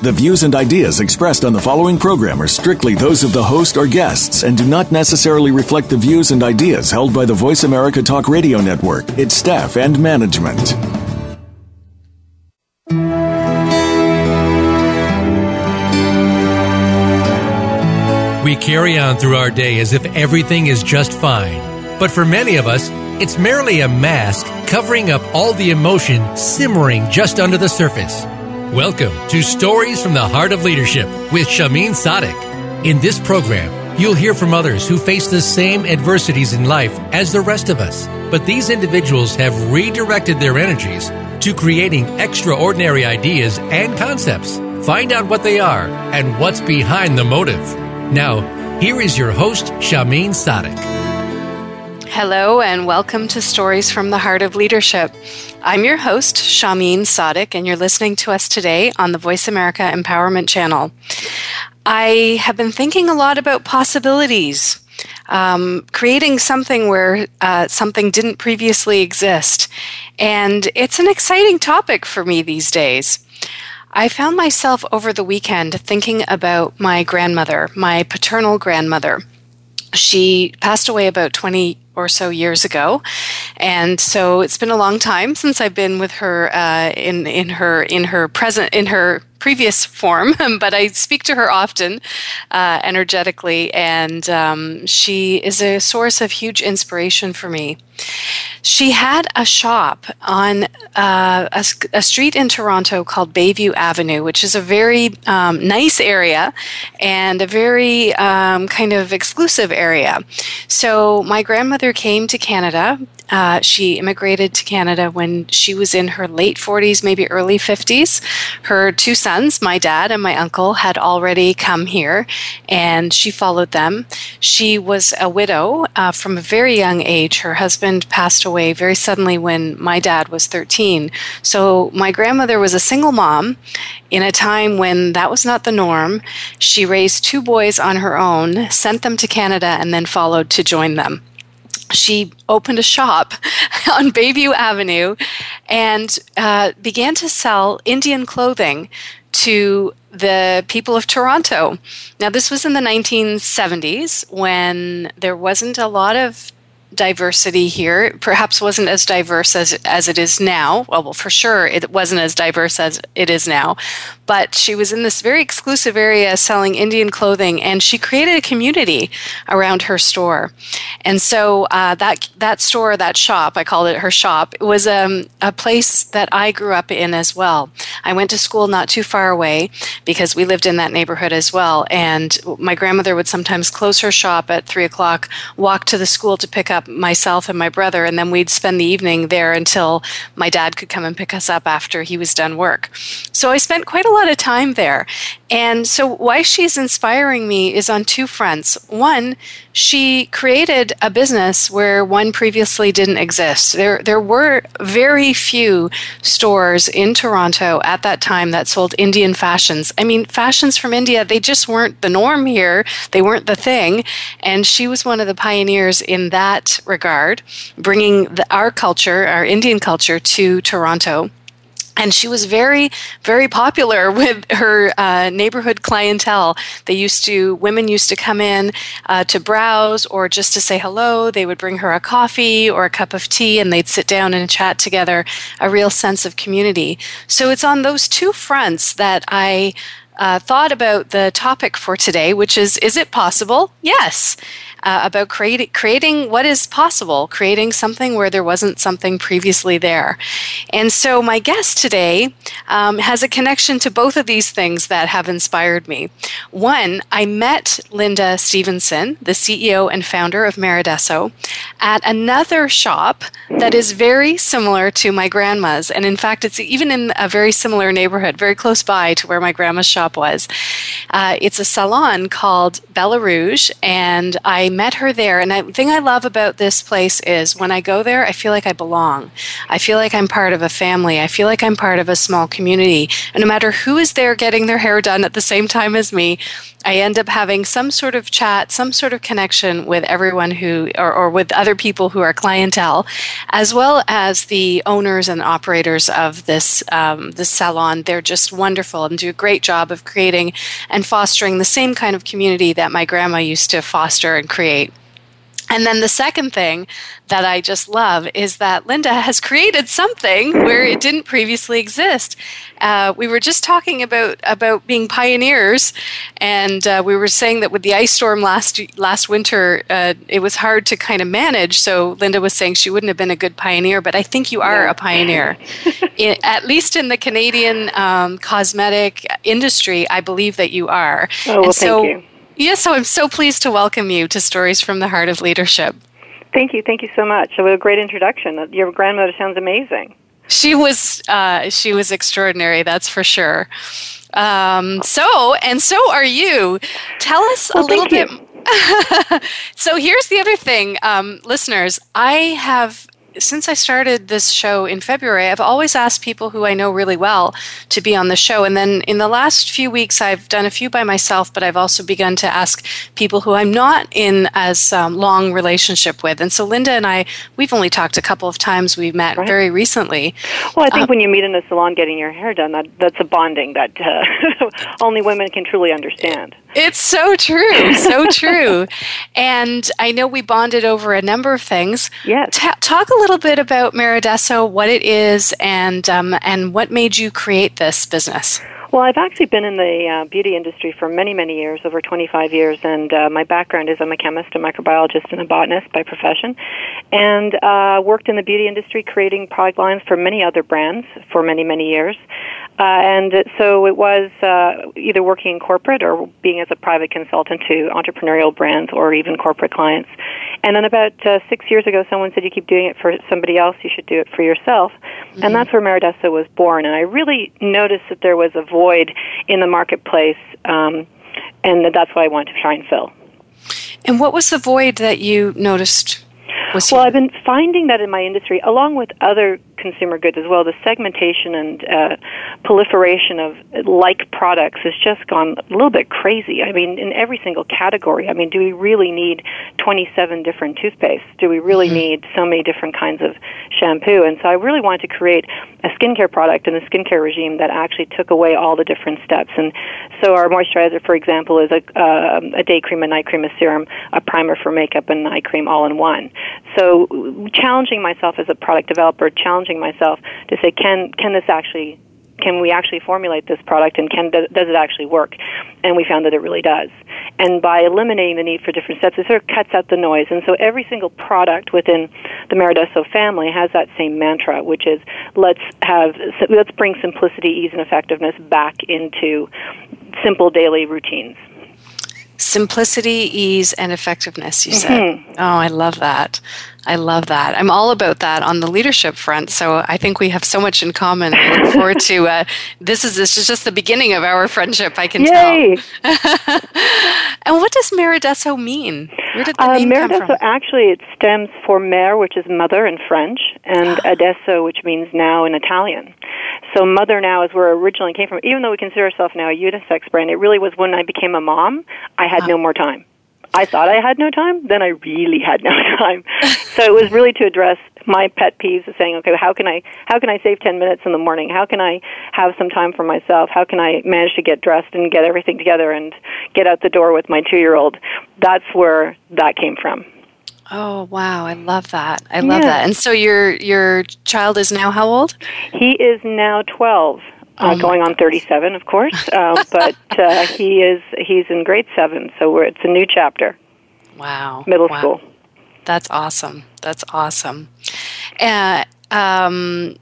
The views and ideas expressed on the following program are strictly those of the host or guests and do not necessarily reflect the views and ideas held by the Voice America Talk Radio Network, its staff, and management. We carry on through our day as if everything is just fine. But for many of us, it's merely a mask covering up all the emotion simmering just under the surface. Welcome to Stories from the Heart of Leadership with Shahmeen Sadik. In this program, you'll hear from others who face the same adversities in life as the rest of us, but these individuals have redirected their energies to creating extraordinary ideas and concepts. Find out what they are and what's behind the motive. Now, here is your host, Shahmeen Sadik. Hello, and welcome to Stories from the Heart of Leadership. I'm your host, Shahmeen Sadik, and you're listening to us today on the Voice America Empowerment Channel. I have been thinking a lot about possibilities. Um, creating something where uh, something didn't previously exist. And it's an exciting topic for me these days. I found myself over the weekend thinking about my grandmother, my paternal grandmother. She passed away about 20 or so years ago, and so it's been a long time since I've been with her uh, in in her in her present in her previous form, but I speak to her often, uh, energetically, and um, she is a source of huge inspiration for me. She had a shop on uh, a, a, street in Toronto called Bayview Avenue, which is a very um, nice area and a very um, kind of exclusive area. So my grandmother came to Canada uh, she immigrated to Canada when she was in her late 40s, maybe early 50s. Her two sons, my dad and my uncle, had already come here, and she followed them. She was a widow uh, from a very young age. Her husband passed away very suddenly when my dad was 13. So my grandmother was a single mom in a time when that was not the norm. She raised two boys on her own, sent them to Canada, and then followed to join them she opened a shop on Bayview Avenue and uh, began to sell Indian clothing to the people of Toronto. Now, this was in the 1970s when there wasn't a lot of diversity here. It perhaps wasn't as diverse as as it is now. Well, well, for sure it wasn't as diverse as it is now. But she was in this very exclusive area selling Indian clothing, and she created a community around her store. And so uh, that that store, that shop, I called it her shop, was um, a place that I grew up in as well. I went to school not too far away because we lived in that neighborhood as well. And my grandmother would sometimes close her shop at three o'clock, walk to the school to pick up myself and my brother, and then we'd spend the evening there until my dad could come and pick us up after he was done work. So I spent quite a lot of time there. And so, why she's inspiring me is on two fronts. One, she created a business where one previously didn't exist. There, there were very few stores in Toronto at that time that sold Indian fashions. I mean, fashions from India, they just weren't the norm here, they weren't the thing. And she was one of the pioneers in that regard, bringing the, our culture, our Indian culture, to Toronto and she was very very popular with her uh, neighborhood clientele. They used to women used to come in uh, to browse or just to say hello. They would bring her a coffee or a cup of tea and they'd sit down and chat together a real sense of community. So it's on those two fronts that i uh, thought about the topic for today, which is Is it possible? Yes uh, about create, creating what is possible, creating something where there wasn't something previously there. And so, my guest today um, has a connection to both of these things that have inspired me. One, I met Linda Stephenson, the CEO and founder of Mèreadesso, at another shop that is very similar to my grandma's. And in fact, it's even in a very similar neighborhood, very close by to where my grandma's shop was. Uh, it's a salon called Bella Rouge, and I Met her there. And the thing I love about this place is when I go there, I feel like I belong. I feel like I'm part of a family. I feel like I'm part of a small community. And no matter who is there getting their hair done at the same time as me, I end up having some sort of chat, some sort of connection with everyone who, or, or with other people who are clientele, as well as the owners and operators of this um, this salon. They're just wonderful and do a great job of creating and fostering the same kind of community that my grandma used to foster and create. And then the second thing that I just love is that Linda has created something where it didn't previously exist. Uh, we were just talking about about being pioneers, and uh, we were saying that with the ice storm last last winter, uh, it was hard to kind of manage. So Linda was saying she wouldn't have been a good pioneer, but I think you are yeah. a pioneer, in, at least in the Canadian um, cosmetic industry. I believe that you are. Oh, well, so, thank you Yes, so I'm so pleased to welcome you to Stories from the Heart of Leadership. Thank you. Thank you so much. What a great introduction. Your grandmother sounds amazing. She was uh, she was extraordinary. That's for sure. Um, so and so are you. Tell us well, a little bit. So here's the other thing, um, listeners. I have since I started this show in February, I've always asked people who I know really well to be on the show. And then in the last few weeks, I've done a few by myself, but I've also begun to ask people who I'm not in as um, long relationship with. And so Linda and I, we've only talked a couple of times. We've met right. very recently. Well, I think uh, when you meet in a salon getting your hair done, that that's a bonding that uh, only women can truly understand. It's so true, so true. And I know we bonded over a number of things. Yes. Talk a little bit about Mèreadesso, what it is, and um, and what made you create this business. Well, I've actually been in the uh, beauty industry for many, many years, over 25 years, and uh, my background is I'm a chemist, a microbiologist, and a botanist by profession, and uh, worked in the beauty industry creating product lines for many other brands for many, many years. Uh, and so it was uh, either working in corporate or being as a private consultant to entrepreneurial brands or even corporate clients. And then about uh, six years ago, someone said, "You keep doing it for somebody else, you should do it for yourself." Mm-hmm. And that's where Mèreadesso was born. And I really noticed that there was a void in the marketplace, um, and that's why I wanted to try and fill. And what was the void that you noticed? Well, I've been finding that in my industry, along with other consumer goods as well, the segmentation and uh, proliferation of like products has just gone a little bit crazy. I mean, in every single category. I mean, do we really need 27 different toothpastes? Do we really mm-hmm. need so many different kinds of shampoo? And so I really wanted to create a skincare product and a skincare regime that actually took away all the different steps. And so our moisturizer, for example, is a, uh, a day cream, a night cream, a serum, a primer for makeup, and night cream all in one. So challenging myself as a product developer, challenging myself to say, can can this actually can we actually formulate this product and can does it actually work? And we found that it really does. And by eliminating the need for different steps it sort of cuts out the noise. And so every single product within the Mèreadesso family has that same mantra which is let's have let's bring simplicity ease and effectiveness back into simple daily routines simplicity ease and effectiveness you said mm-hmm. oh i love that I love that. I'm all about that on the leadership front. So I think we have so much in common. I look forward to uh, this. Is this is just the beginning of our friendship? I can Yay. tell. and what does Mèreadesso mean? Where did the uh, name Mèreadesso come from? actually it stems for mère, which is mother in French, and adesso, which means now in Italian. So mother now is where it originally came from. Even though we consider ourselves now a unisex brand, it really was when I became a mom. I had no more time. I thought I had no time, then I really had no time. So it was really to address my pet peeves of saying, okay, how can I how can I save 10 minutes in the morning? How can I have some time for myself? How can I manage to get dressed and get everything together and get out the door with my 2-year-old? That's where that came from. Oh wow, I love that. I love yeah. that. And so your your child is now how old? He is now 12 uh, oh going on 37, of course. Uh, but uh, he is he's in grade seven, so it's a new chapter. Wow, middle wow. school. That's awesome. That's awesome. Uh, um,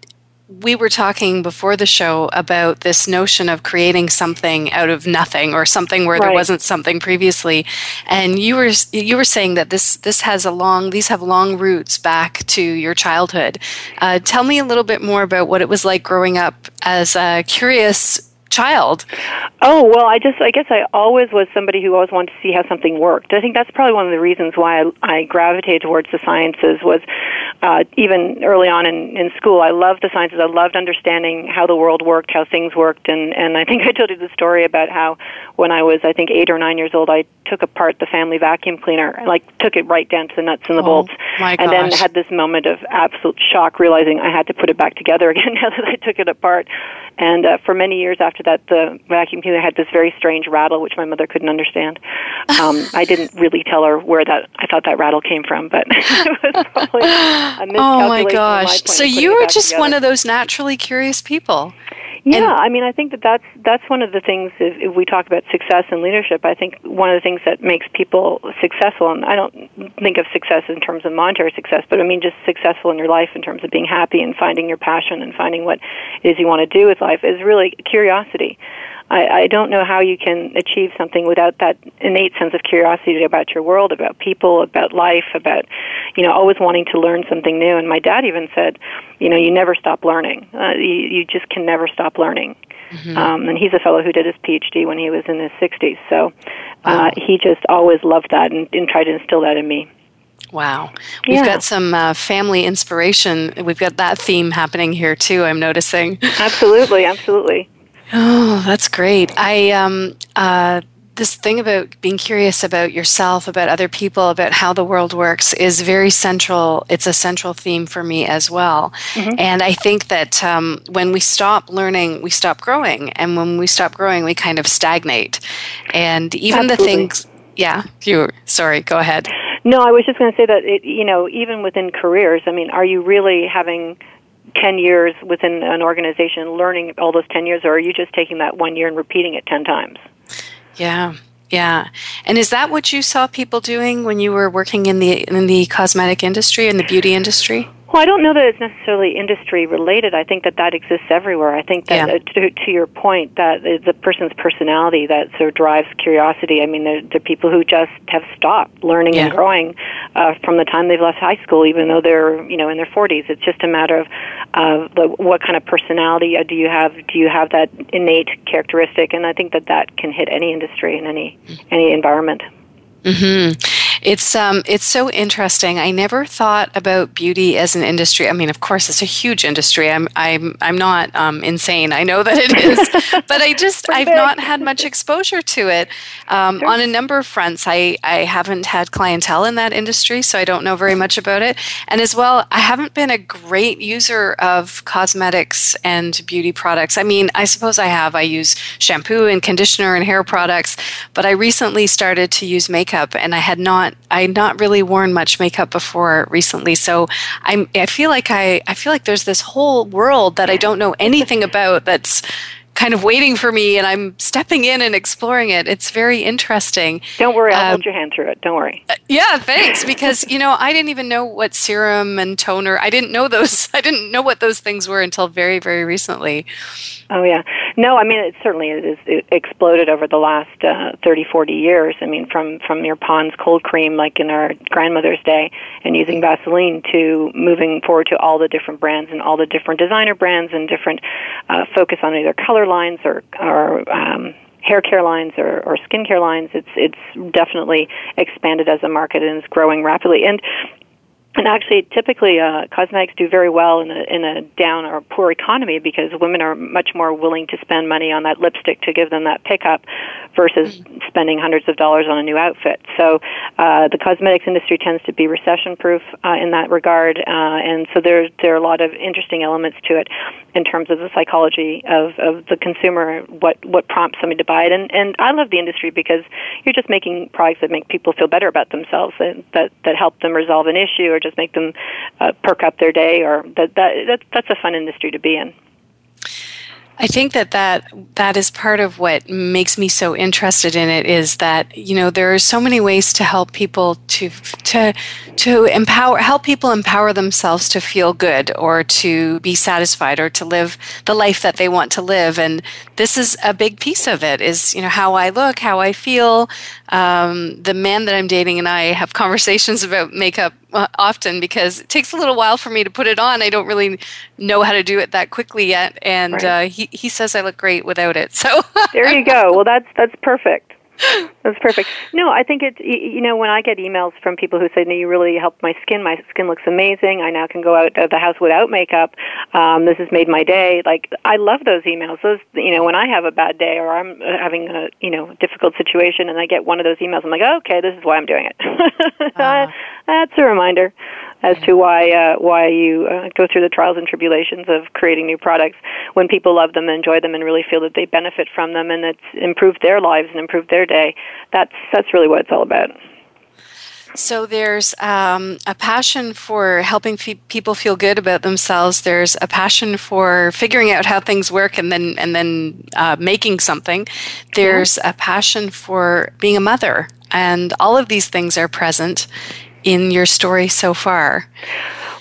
we were talking before the show about this notion of creating something out of nothing or something where right. there wasn't something previously and you were you were saying that this this has a long these have long roots back to your childhood uh, tell me a little bit more about what it was like growing up as a curious child? Oh well, I just I guess I always was somebody who always wanted to see how something worked. I think that's probably one of the reasons why I, I gravitated towards the sciences. Was uh, even early on in, in school, I loved the sciences. I loved understanding how the world worked, how things worked, and and I think I told you the story about how when I was I think eight or nine years old, I took apart the family vacuum cleaner, like took it right down to the nuts and the Oh, bolts, and then had this moment of absolute shock, realizing I had to put it back together again now that I took it apart. And uh, for many years after that, the vacuum cleaner had this very strange rattle, which my mother couldn't understand. Um, I didn't really tell her where that I thought that rattle came from, but it was probably a miscalculation. Oh my gosh! point So you were just together. one of those naturally curious people. Yeah, And- I mean, I think that that's that's one of the things. If, if we talk about success and leadership, I think one of the things that makes people successful, and I don't think of success in terms of monetary success, but I mean just successful in your life in terms of being happy and finding your passion and finding what it is you want to do with life, is really curiosity. I, I don't know how you can achieve something without that innate sense of curiosity about your world, about people, about life, about you know always wanting to learn something new. And my dad even said, you know, you never stop learning. Uh, you, you just can never stop learning. Um, and he's a fellow who did his PhD when he was in his 60s. So uh, he just always loved that and, and tried to instill that in me. Wow. We've Yeah. got some uh, family inspiration. We've got that theme happening here too, I'm noticing. Absolutely, absolutely. Oh, that's great. I um uh this thing about being curious about yourself, about other people, about how the world works is very central. It's a central theme for me as well. And I think that um, when we stop learning, we stop growing. And when we stop growing, we kind of stagnate. And even the things, yeah, you, sorry, go ahead. No, I was just going to say that it, you know, even within careers, I mean, are you really having 10 years within an organization learning all those 10 years or are you just taking that one year and repeating it 10 times? Yeah. Yeah. And is that what you saw people doing when you were working in the in the cosmetic industry and the beauty industry? Well, I don't know that it's necessarily industry related. I think that that exists everywhere. I think that Yeah. uh, to, to your point, that the person's personality that sort of drives curiosity. I mean, there, there are people who just have stopped learning Yeah. and growing uh, from the time they've left high school, even though they're you know in their 40s. It's just a matter of uh, the, what kind of personality uh, do you have? Do you have that innate characteristic? And I think that that can hit any industry in any any environment. hmm It's um, it's so interesting. I never thought about beauty as an industry. I mean, of course, it's a huge industry. I'm I'm I'm not um, insane. I know that it is, but I just I've not had much exposure to it um, on a number of fronts. I I haven't had clientele in that industry, so I don't know very much about it. And as well, I haven't been a great user of cosmetics and beauty products. I mean, I suppose I have. I use shampoo and conditioner and hair products, but I recently started to use makeup, and I had not I had not really worn much makeup before recently. So I'm I feel like I I feel like there's this whole world that I don't know anything about that's kind of waiting for me and I'm stepping in and exploring it. It's very interesting. Don't worry, I'll Um, hold your hand through it. Don't worry. Yeah, thanks. Because you know, I didn't even know what serum and toner. I didn't know those. I didn't know what those things were until very, very recently. Oh yeah, no, I mean it certainly is it exploded over the last uh, 30, 40 years. I mean from from your Pond's cold cream, like in our grandmother's day, and using Vaseline to moving forward to all the different brands and all the different designer brands and different uh, focus on either color lines or or um, hair care lines or, or skin care lines. It's it's definitely expanded as a market and is growing rapidly. And and actually, typically, uh, cosmetics do very well in a, in a down or poor economy because women are much more willing to spend money on that lipstick to give them that pickup versus spending hundreds of dollars on a new outfit. So, uh, the cosmetics industry tends to be recession-proof uh, in that regard, uh, and so there there are a lot of interesting elements to it in terms of the psychology of, of the consumer, what what prompts somebody to buy it, and and I love the industry because you're just making products that make people feel better about themselves, and that that help them resolve an issue or just make them uh, perk up their day, or that that, that that's a fun industry to be in. I think that, that that is part of what makes me so interested in it is that you know there are so many ways to help people to to to empower help people empower themselves to feel good or to be satisfied or to live the life that they want to live. And this is a big piece of it is you know how I look how I feel. Um, the man that I'm dating and I have conversations about makeup often because it takes a little while for me to put it on. I don't really know how to do it that quickly yet, and right. uh, he he says I look great without it. So there you go. Well, that's that's perfect. That's perfect. No, I think it's you know when I get emails from people who say, "No, you really helped my skin. My skin looks amazing. I now can go out of the house without makeup. Um, this has made my day." Like I love those emails. Those you know when I have a bad day or I'm having a you know difficult situation and I get one of those emails, I'm like, oh, "Okay, this is why I'm doing it." uh-huh. That's a reminder as to why uh, why you uh, go through the trials and tribulations of creating new products when people love them, and enjoy them, and really feel that they benefit from them, and it's improved their lives and improved their day. That's that's really what it's all about. So there's um, a passion for helping fe- people feel good about themselves. There's a passion for figuring out how things work and then and then uh, making something. There's a passion for being a mother, and all of these things are present in your story so far?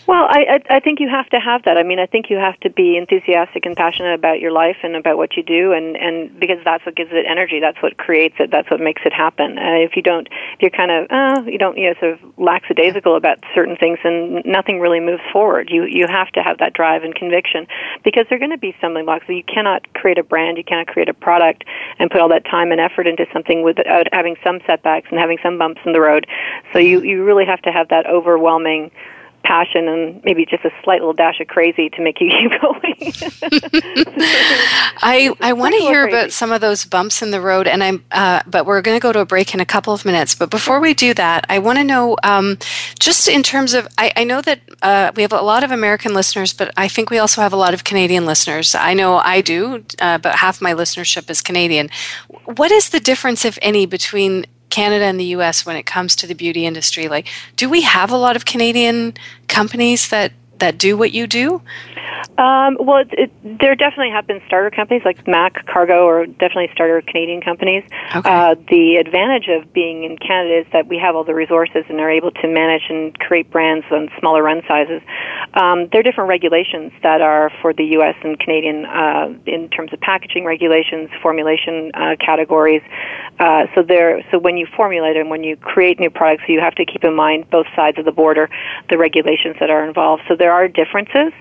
Well, I, I I think you have to have that. I mean, I think you have to be enthusiastic and passionate about your life and about what you do, and and because that's what gives it energy. That's what creates it. That's what makes it happen. Uh, if you don't, if you're kind of, uh, you don't, you know, sort of lackadaisical about certain things, and nothing really moves forward. You you have to have that drive and conviction because they're going to be stumbling blocks. You cannot create a brand, you cannot create a product, and put all that time and effort into something without having some setbacks and having some bumps in the road. So you you really have to have that overwhelming passion and maybe just a slight little dash of crazy to make you keep going. I I want to hear crazy. about some of those bumps in the road, and I'm uh, but we're going to go to a break in a couple of minutes. But before we do that, I want to know um, just in terms of I, I know that uh, we have a lot of American listeners, but I think we also have a lot of Canadian listeners. I know I do, uh, but half my listenership is Canadian. What is the difference, if any, between Canada and the US when it comes to the beauty industry? Like, do we have a lot of Canadian companies that that do what you do? Um, well, it, it, there definitely have been starter companies like Mac, Cargo, or definitely starter Canadian companies. Okay. Uh, the advantage of being in Canada is that we have all the resources and are able to manage and create brands on smaller run sizes. Um, there are different regulations that are for the U.S. and Canadian uh, in terms of packaging regulations, formulation uh, categories. Uh, so there, so when you formulate and when you create new products, you have to keep in mind both sides of the border, the regulations that are involved. So there are differences.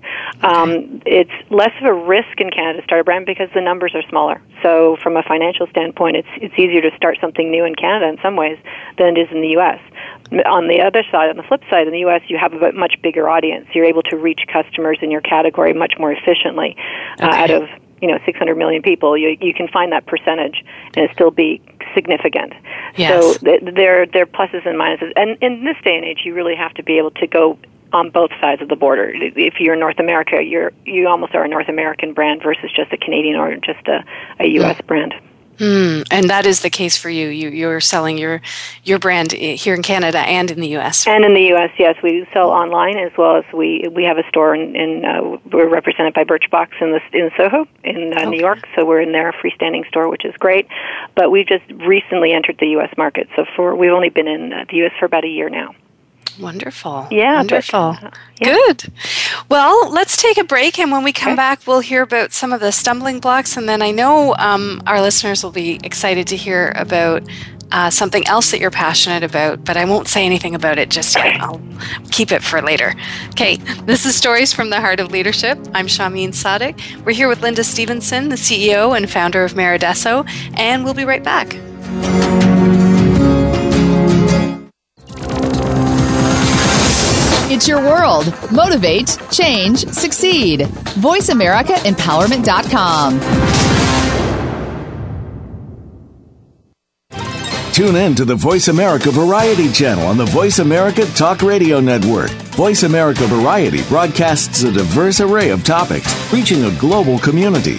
Um, it's less of a risk in Canada to start a brand because the numbers are smaller. So from a financial standpoint, it's it's easier to start something new in Canada in some ways than it is in the U.S. On the other side, on the flip side, in the U.S., you have a much bigger audience. You're able to reach customers in your category much more efficiently. Uh, okay. Uh, out of you know 600 million people, you you can find that percentage and it still be significant. Yes. So th- there there are pluses and minuses. And in this day and age, you really have to be able to go on both sides of the border. If you're in North America, you're you almost are a North American brand versus just a Canadian or just a, a U.S. Mm. brand. Mm, and that is the case for you. You you're selling your your brand here in Canada and in the U.S. And in the U.S., yes, we sell online as well as we we have a store in, in uh, we're represented by Birchbox in the in Soho in uh, okay. New York, so we're in their freestanding store, which is great. But we've just recently entered the U.S. market, so for we've only been in uh, the U.S. for about a year now. Wonderful. Yeah. Wonderful. But, yeah. Good. Well, let's take a break, and when we come okay. back, we'll hear about some of the stumbling blocks, and then I know um, our listeners will be excited to hear about uh, something else that you're passionate about, but I won't say anything about it just yet. I'll keep it for later. Okay, this is Stories from the Heart of Leadership. I'm Shahmeen Sadik. We're here with Linda Stephenson, the CEO and founder of Mèreadesso, and we'll be right back. It's your world. Motivate, change, succeed. VoiceAmericaEmpowerment.com. Tune in to the Voice America Variety channel on the Voice America Talk Radio Network. Voice America Variety broadcasts a diverse array of topics, reaching a global community.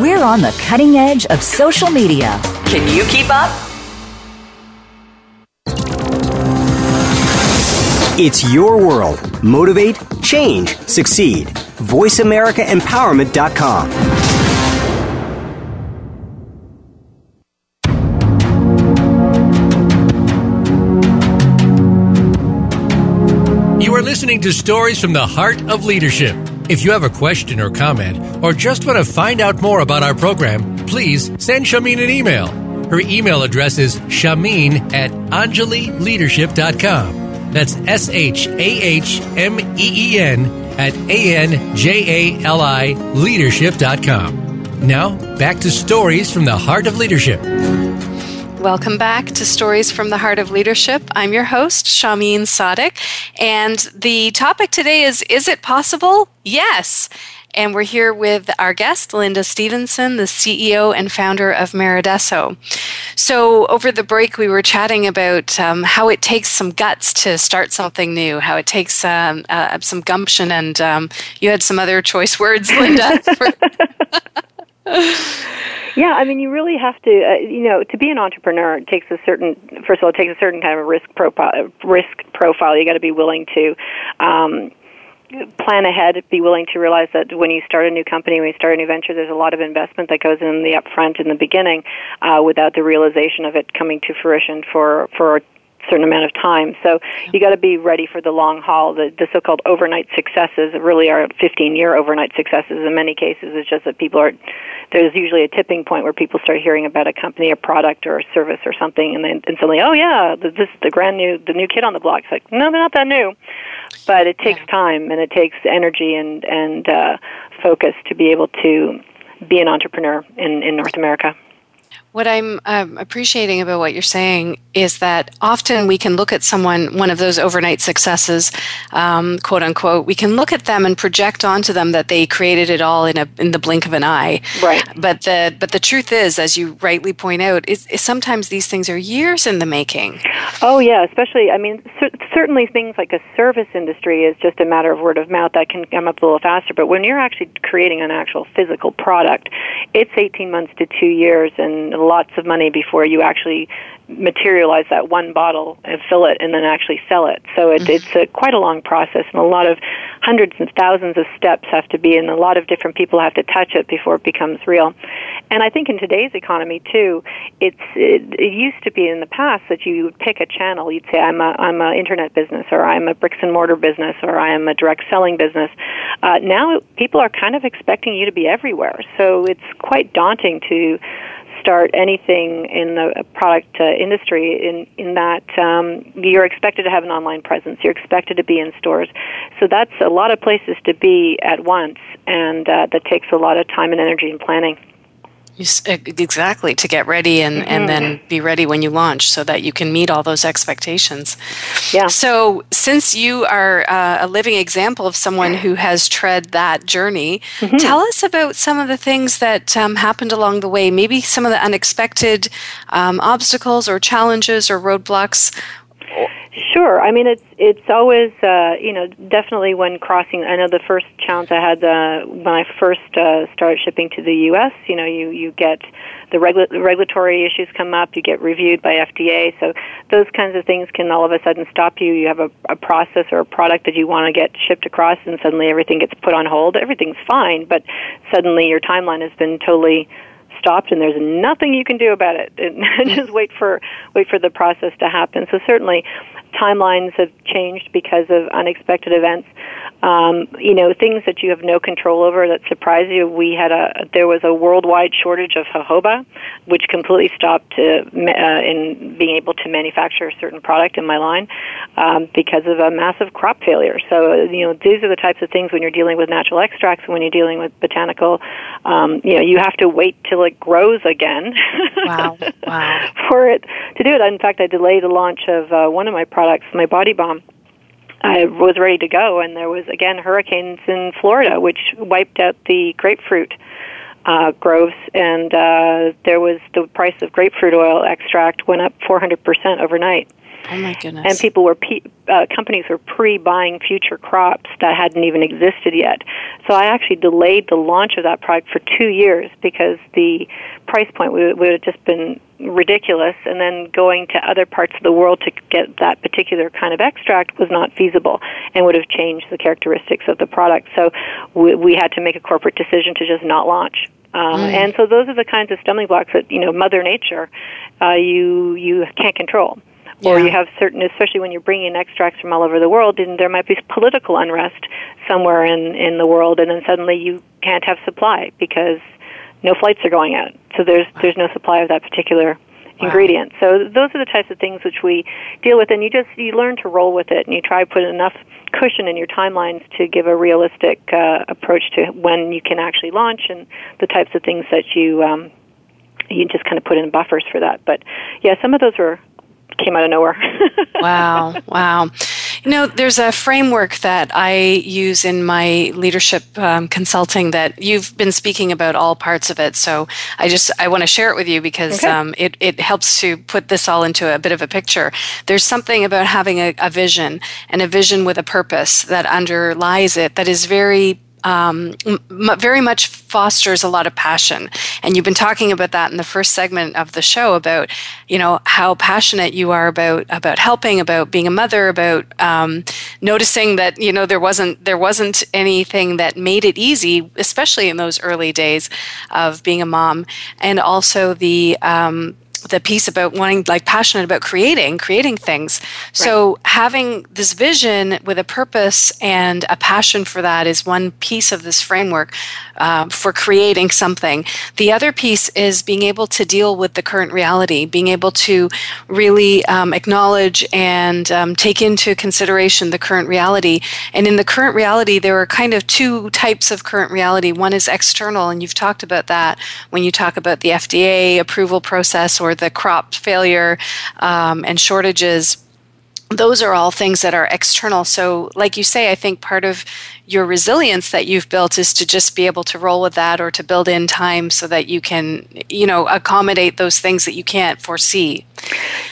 We're on the cutting edge of social media. Can you keep up? It's your world. Motivate, change, succeed. VoiceAmericaEmpowerment.com. You are listening to Stories from the Heart of Leadership. If you have a question or comment, or just want to find out more about our program, please send Shahmeen an email. Her email address is shahmeen at anjalileadership.com. That's S H A H M E E N at A N J A L I leadership.com. Now, back to Stories from the Heart of Leadership. Welcome back to Stories from the Heart of Leadership. I'm your host, Shahmeen Sadik, and the topic today is Is it possible? Yes. And we're here with our guest, Linda Stephenson, the CEO and founder of Mèreadesso. So, over the break, we were chatting about um, how it takes some guts to start something new, how it takes um, uh, some gumption, and um, you had some other choice words, Linda. Yeah, I mean, you really have to, uh, you know, to be an entrepreneur, it takes a certain, first of all, it takes a certain kind of risk profile. Risk profile. You got to be willing to um, plan ahead. Be willing to realize that when you start a new company, when you start a new venture, there's a lot of investment that goes in the upfront in the beginning, uh, without the realization of it coming to fruition for for certain amount of time. So you got to be ready for the long haul. The, the so-called overnight successes really are 15-year overnight successes. In many cases, it's just that people are there's usually a tipping point where people start hearing about a company, a product, or a service or something, and then and suddenly, oh yeah, this is the grand new the new kid on the block. It's like no, they're not that new, but it takes time and it takes energy and and uh, focus to be able to be an entrepreneur in in North America. What I'm um, appreciating about what you're saying is that often we can look at someone, one of those overnight successes, um, quote unquote, we can look at them and project onto them that they created it all in a in the blink of an eye. Right. But the but the truth is, as you rightly point out, is, is sometimes these things are years in the making. Oh yeah, especially I mean cer- certainly things like a service industry is just a matter of word of mouth that can come up a little faster. But when you're actually creating an actual physical product, it's 18 months to two years and lots of money before you actually materialize that one bottle and fill it and then actually sell it. So it, mm-hmm. it's a, quite a long process and a lot of hundreds and thousands of steps have to be and a lot of different people have to touch it before it becomes real. And I think in today's economy too, it's it, it used to be in the past that you would pick a channel. You'd say I'm a I'm a internet business or I'm a bricks and mortar business or I am a direct selling business. Uh, now people are kind of expecting you to be everywhere. So it's quite daunting to start anything in the product uh, industry in in that um, you're expected to have an online presence. You're expected to be in stores, so that's a lot of places to be at once, and uh, that takes a lot of time and energy and planning. Exactly, to get ready and, mm-hmm. and then be ready when you launch so that you can meet all those expectations. Yeah. So, since you are uh, a living example of someone who has tread that journey, mm-hmm. tell us about some of the things that um, happened along the way, maybe some of the unexpected um, obstacles or challenges or roadblocks Sure. I mean, it's it's always uh, you know definitely when crossing. I know the first challenge I had uh, when I first uh, started shipping to the U.S. You know, you you get the regula- regulatory issues come up. You get reviewed by FDA. So those kinds of things can all of a sudden stop you. You have a, a process or a product that you want to get shipped across, and suddenly everything gets put on hold. Everything's fine, but suddenly your timeline has been totally stopped and there's nothing you can do about it. And just wait for wait for the process to happen. So certainly timelines have changed because of unexpected events. Um, you know, things that you have no control over that surprise you. We had a there was a worldwide shortage of jojoba, which completely stopped uh, uh, in being able to manufacture a certain product in my line um, because of a massive crop failure. So, you know, these are the types of things when you're dealing with natural extracts, when you're dealing with botanical, um, you know, you have to wait till it grows again. Wow! Wow! for it to do it. In fact, I delayed the launch of uh, one of my products, my body balm I was ready to go, and there was again hurricanes in Florida, which wiped out the grapefruit uh, groves, and uh, there was the price of grapefruit oil extract went up 400% overnight. Oh my goodness! And people were pe- uh, companies were pre-buying future crops that hadn't even existed yet. So I actually delayed the launch of that product for two years because the price point would, would have just been ridiculous. And then going to other parts of the world to get that particular kind of extract was not feasible and would have changed the characteristics of the product. So we, we had to make a corporate decision to just not launch. Um, mm. And so those are the kinds of stumbling blocks that you know Mother Nature, uh, you you can't control yeah. or you have certain, especially when you're bringing extracts from all over the world, and there might be political unrest somewhere in in the world, and then suddenly you can't have supply because no flights are going out. So there's there's no supply of that particular wow. ingredient. So those are the types of things which we deal with, and you just you learn to roll with it, and you try to put enough cushion in your timelines to give a realistic uh, approach to when you can actually launch and the types of things that you um, you just kind of put in buffers for that. But yeah, some of those are came out of nowhere. wow, wow. You know, there's a framework that I use in my leadership um, consulting that you've been speaking about all parts of it. So I just I want to share it with you because okay. um, it it helps to put this all into a bit of a picture. There's something about having a, a vision and a vision with a purpose that underlies it that is very um, m- very much fosters a lot of passion. And you've been talking about that in the first segment of the show about, you know, how passionate you are about about helping, about being a mother, about um, noticing that you know there wasn't there wasn't anything that made it easy, especially in those early days of being a mom, and also the um, the piece about wanting like passionate about creating creating things. So having this vision with a purpose and a passion for that is one piece of this framework uh, for creating something. The other piece is being able to deal with the current reality being able to really um, acknowledge and um, take into consideration the current reality. And in the current reality there are kind of two types of current reality. One is external and you've talked about that when you talk about the fda approval process or the crop failure um, and shortages those are all things that are external. So, like you say, I think part of your resilience that you've built is to just be able to roll with that or to build in time so that you can, you know, accommodate those things that you can't foresee.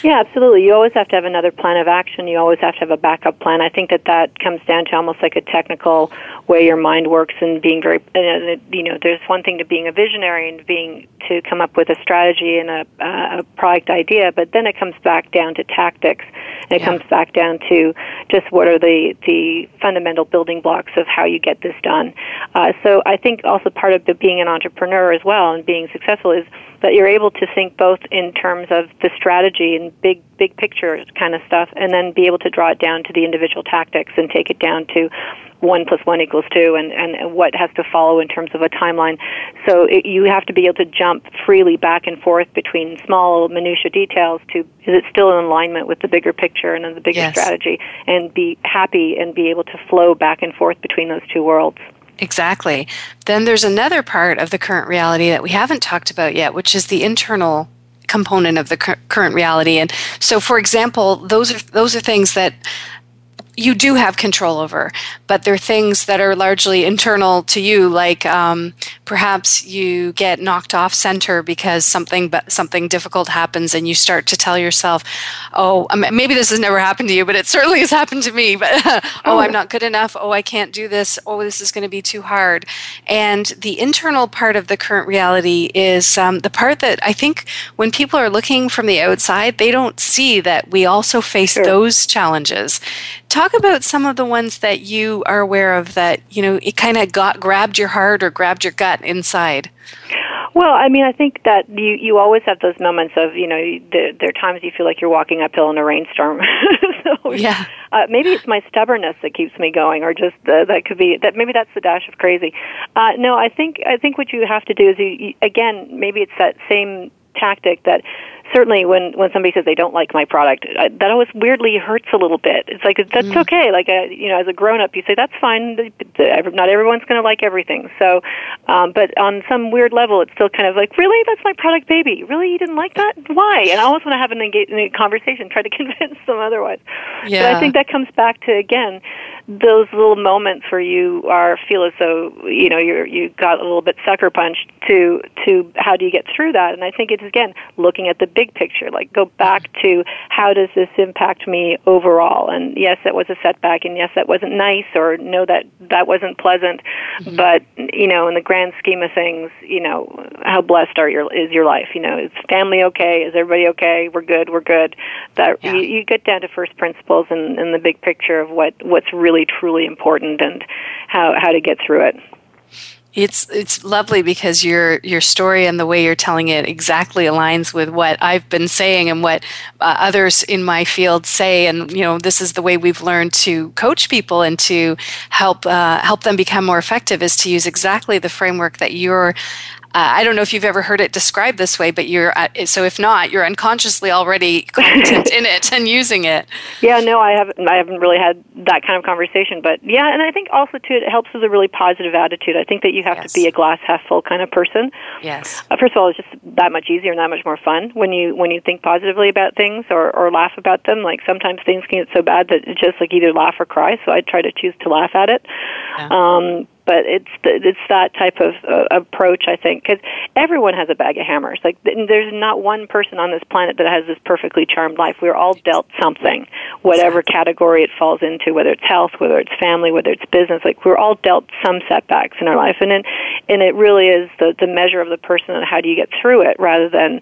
Yeah, absolutely. You always have to have another plan of action. You always have to have a backup plan. I think that that comes down to almost like a technical way your mind works and being very, you know, there's one thing to being a visionary and being to come up with a strategy and a, uh, a product idea, but then it comes back down to tactics. And it yeah. comes back down to just what are the, the fundamental building blocks of how you get this done. Uh, so I think also part of being an entrepreneur as well and being successful is that you're able to think both in terms of the strategy and big big picture kind of stuff and then be able to draw it down to the individual tactics and take it down to one plus one equals two and, and what has to follow in terms of a timeline. So it, you have to be able to jump freely back and forth between small minutia details to is it still in alignment with the bigger picture and the bigger yes. strategy and be happy and be able to flow back and forth between those two worlds. Exactly. Then there's another part of the current reality that we haven't talked about yet, which is the internal component of the current reality. And so, for example, those are those are things that you do have control over, but they're things that are largely internal to you, like um, perhaps you get knocked off center because something something difficult happens, and you start to tell yourself, "Oh, maybe this has never happened to you, but it certainly has happened to me." But oh, I'm not good enough. Oh, I can't do this. Oh, this is going to be too hard. And the internal part of the current reality is um, the part that I think when people are looking from the outside, they don't see that we also face sure. those challenges. Talk about some of the ones that you are aware of that, you know, it kind of got grabbed your heart or grabbed your gut inside. Well, I mean, I think that you you always have those moments of you know there, there are times you feel like you're walking uphill in a rainstorm. so, yeah. Uh, maybe it's my stubbornness that keeps me going, or just uh, that could be that. Maybe that's the dash of crazy. Uh, no, I think I think what you have to do is you, you, again maybe it's that same tactic that certainly when when somebody says they don't like my product, I, that always weirdly hurts a little bit. It's like that's mm. okay. Like a, you know, as a grown up, you say that's fine. Not everyone's going to like everything. So, um, but on some weird level, it's still kind of like, really, that's my product, baby. Really, you didn't like that? Why? And I always want to have an engage, a conversation, try to convince them otherwise. Yeah. But I think that comes back to again those little moments where you are feel as though you know you're you got a little bit sucker punched to to how do you get through that? And i think it's again looking at the big picture like go back to how does this impact me overall? And yes that was a setback and yes that wasn't nice or no that that wasn't pleasant mm-hmm. but you know in the grand scheme of things you know how blessed are your is your life? You know is family okay? Is everybody okay? We're good we're good. That yeah. you, you get down to first principles and, and the big picture of what what's really really truly important and how how to get through it. It's it's lovely because your your story and the way you're telling it exactly aligns with what I've been saying and what uh, others in my field say and you know this is the way we've learned to coach people and to help uh, help them become more effective is to use exactly the framework that you're I don't know if you've ever heard it described this way, but you're uh, so if not, you're unconsciously already competent in it and using it. Yeah, no, I haven't. I haven't really had that kind of conversation, but yeah, and I think also too it helps with a really positive attitude. I think that you have yes. to be a glass half full kind of person. Yes. Uh, first of all, it's just that much easier and that much more fun when you when you think positively about things or or laugh about them. Like sometimes things can get so bad that it's just like either laugh or cry. So I try to choose to laugh at it. Yeah. Um, but it's the, it's that type of uh, approach I think because everyone has a bag of hammers. Like there's not one person on this planet that has this perfectly charmed life. We're all dealt something, whatever category it falls into, whether it's health, whether it's family, whether it's business. Like we're all dealt some setbacks in our life, and then and it really is the the measure of the person and how do you get through it rather than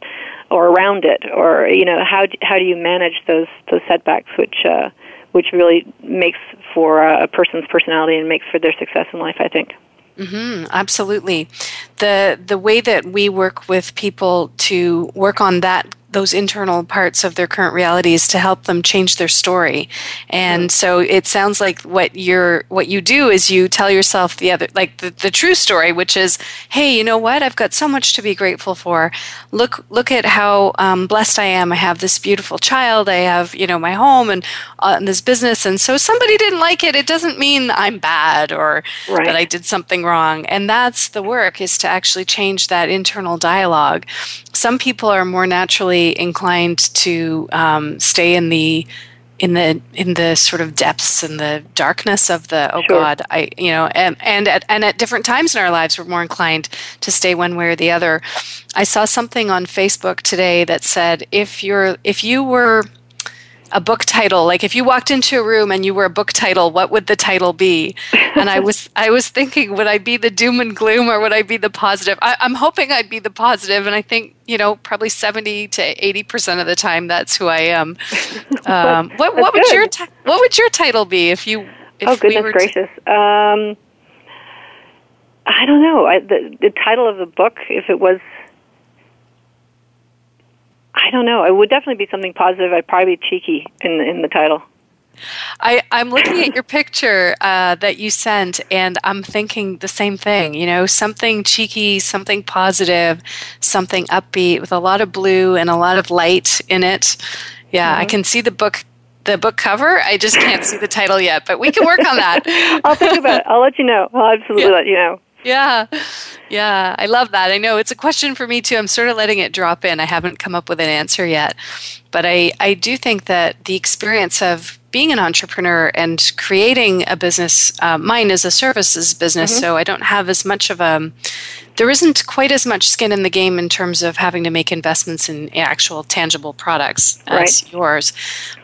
or around it or you know how how do you manage those those setbacks which uh which really makes for a person's personality and makes for their success in life, I think. Mm-hmm, absolutely. The the way that we work with people to work on that those internal parts of their current realities to help them change their story. And so it sounds like what you're what you do is you tell yourself the other like the, the true story, which is, hey, you know what? I've got so much to be grateful for. Look look at how um, blessed I am. I have this beautiful child. I have you know my home and, uh, and this business. And so somebody didn't like it. It doesn't mean I'm bad or right. that I did something wrong. And that's the work is to actually change that internal dialogue. Some people are more naturally inclined to um, stay in the in the in the sort of depths and the darkness of the oh sure. god i you know and and at, and at different times in our lives we're more inclined to stay one way or the other i saw something on facebook today that said if you're if you were a book title. Like if you walked into a room and you were a book title what would the title be? And i was i was thinking would i be the doom and gloom or would i be the positive? I, i'm hoping i'd be the positive and i think you know probably 70 to 80 percent of the time that's who i am. Um, what, what would your ti- what would your title be if you if oh goodness we gracious. T- um, i don't know. I, the, the title of the book if it was I don't know. It would definitely be something positive. I'd probably be cheeky in in the title. I, I'm looking at your picture uh, that you sent, and I'm thinking the same thing. You know, something cheeky, something positive, something upbeat with a lot of blue and a lot of light in it. Yeah, mm-hmm. I can see the book. The book cover. I just can't see the title yet, but we can work on that. I'll think about it. I'll let you know. I'll absolutely yeah. let you know. Yeah. Yeah. I love that. I know it's a question for me too. I'm sort of letting it drop in. I haven't come up with an answer yet. But I, I do think that the experience of being an entrepreneur and creating a business, uh, mine is a services business, mm-hmm. so I don't have as much of a there isn't quite as much skin in the game in terms of having to make investments in actual tangible products as right. yours.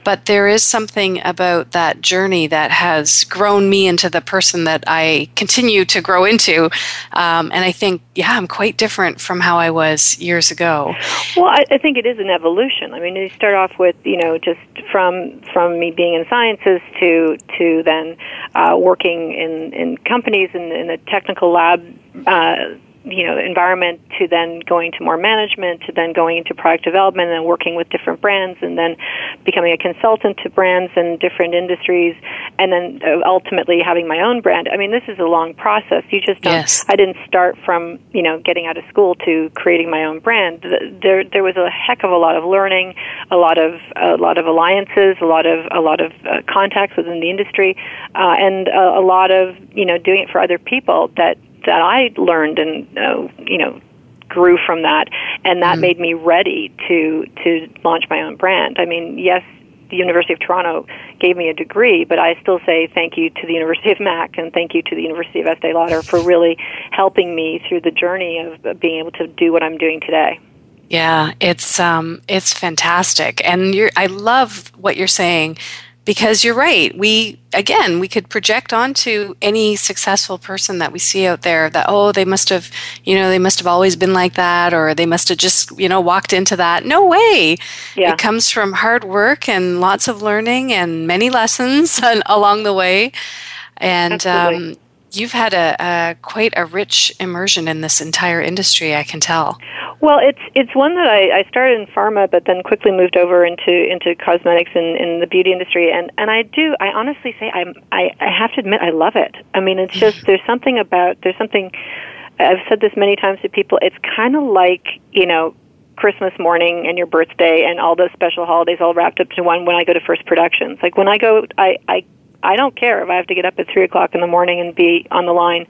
But there is something about that journey that has grown me into the person that I continue to grow into. Um, and I think, yeah, I'm quite different from how I was years ago. Well, I, I think it is an evolution. I mean, you start off with, you know, just from from me being in sciences to to then uh, working in in companies in, in the technical lab. Uh, you know environment to then going to more management to then going into product development and then working with different brands and then becoming a consultant to brands and different industries and then uh, ultimately having my own brand. I mean, this is a long process. You just don't. Yes. I didn't start from you know getting out of school to creating my own brand. There there was a heck of a lot of learning, a lot of a lot of alliances, a lot of a lot of uh, contacts within the industry, uh, and a, a lot of you know doing it for other people that that I learned and uh, you know grew from that, and that mm. made me ready to to launch my own brand. I mean, yes, the University of Toronto gave me a degree, but I still say thank you to the University of Mac and thank you to the University of Estee Lauder for really helping me through the journey of being able to do what I'm doing today. Yeah, it's um, it's fantastic, and you're, I love what you're saying because you're right. We again, we could project onto any successful person that we see out there that oh, they must have, you know, they must have always been like that, or they must have just, you know, walked into that. No way. Yeah. It comes from hard work and lots of learning and many lessons along the way, and. Um, you've had a, a, quite a rich immersion in this entire industry. I can tell. Well, it's it's one that I, I started in pharma, but then quickly moved over into into cosmetics and in the beauty industry, and and I do I honestly say I'm I, I have to admit I love it. I mean, it's just there's something about there's something. I've said this many times to people. It's kind of like you know Christmas morning and your birthday and all those special holidays all wrapped up to one when I go to first productions. Like when I go, I I I don't care if I have to get up at three o'clock in the morning and be on the line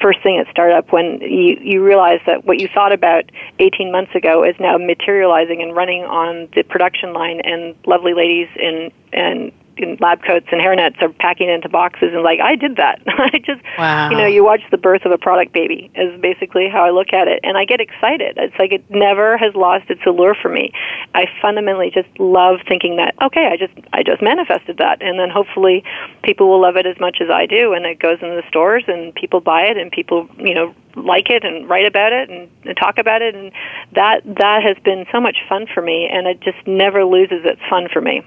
first thing at startup when you you realize that what you thought about 18 months ago is now materializing and running on the production line and lovely ladies in and lab coats and hairnets are packing into boxes and like I did that. I just wow. you know, you watch the birth of a product baby is basically how I look at it and I get excited. It's like it never has lost its allure for me. I fundamentally just love thinking that okay, I just I just manifested that and then hopefully people will love it as much as I do and it goes into the stores and people buy it and people, you know, like it and write about it and, and talk about it and that that has been so much fun for me and it just never loses its fun for me.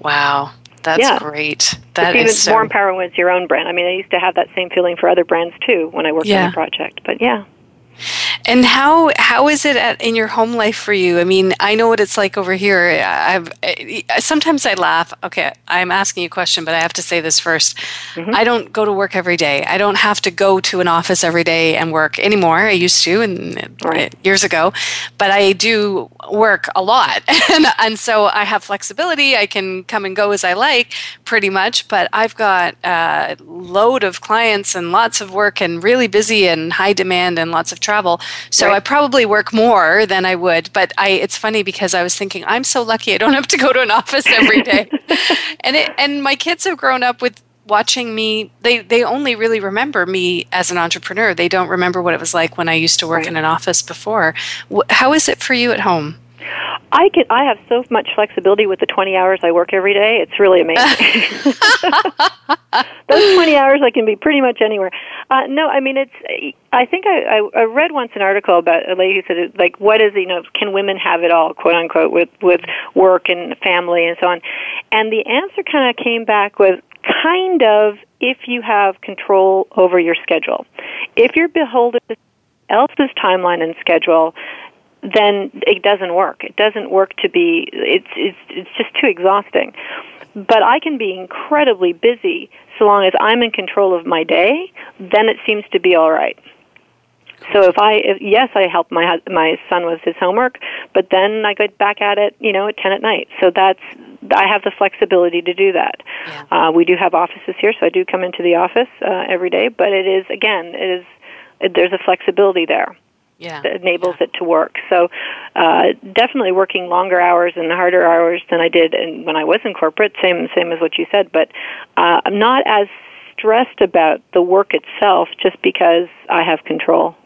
Wow. That's yeah. great. That it's even so... more empowering when it's your own brand. I mean, I used to have that same feeling for other brands too when I worked yeah. on a project. But yeah. And how how is it at, in your home life for you? I mean, I know what it's like over here. I've sometimes I laugh. Okay, I'm asking you a question, but I have to say this 1st mm-hmm. I don't go to work every day. I don't have to go to an office every day and work anymore. I used to, and right. years ago, but I do work a lot, and, and so I have flexibility. I can come and go as I like, pretty much. But I've got a load of clients and lots of work, and really busy and high demand and lots of travel. So right. I probably work more than I would. But I, it's funny because I was thinking I'm so lucky I don't have to go to an office every day, and it, and my kids have grown up with watching me they they only really remember me as an entrepreneur they don't remember what it was like when i used to work right. in an office before how is it for you at home I can. I have so much flexibility with the 20 hours I work every day. It's really amazing. Those 20 hours, I can be pretty much anywhere. Uh, no, I mean it's. I think I, I, I read once an article about a lady who said like, what is you know, can women have it all, quote unquote, with with work and family and so on, and the answer kind of came back with kind of if you have control over your schedule. If you're beholden to else's timeline and schedule, then it doesn't work. It doesn't work to be. It's it's it's just too exhausting. But I can be incredibly busy so long as I'm in control of my day. Then it seems to be all right. So if I, if, yes, I help my my son with his homework, but then I get back at it, you know, at ten at night. So that's I have the flexibility to do that. Yeah. Uh, we do have offices here, so I do come into the office uh, every day. But it is again, it is it, there's a flexibility there yeah. that enables yeah. it to work. So uh, definitely working longer hours and harder hours than I did in, when I was in corporate. Same same as what you said, but uh, I'm not as stressed about the work itself just because I have control.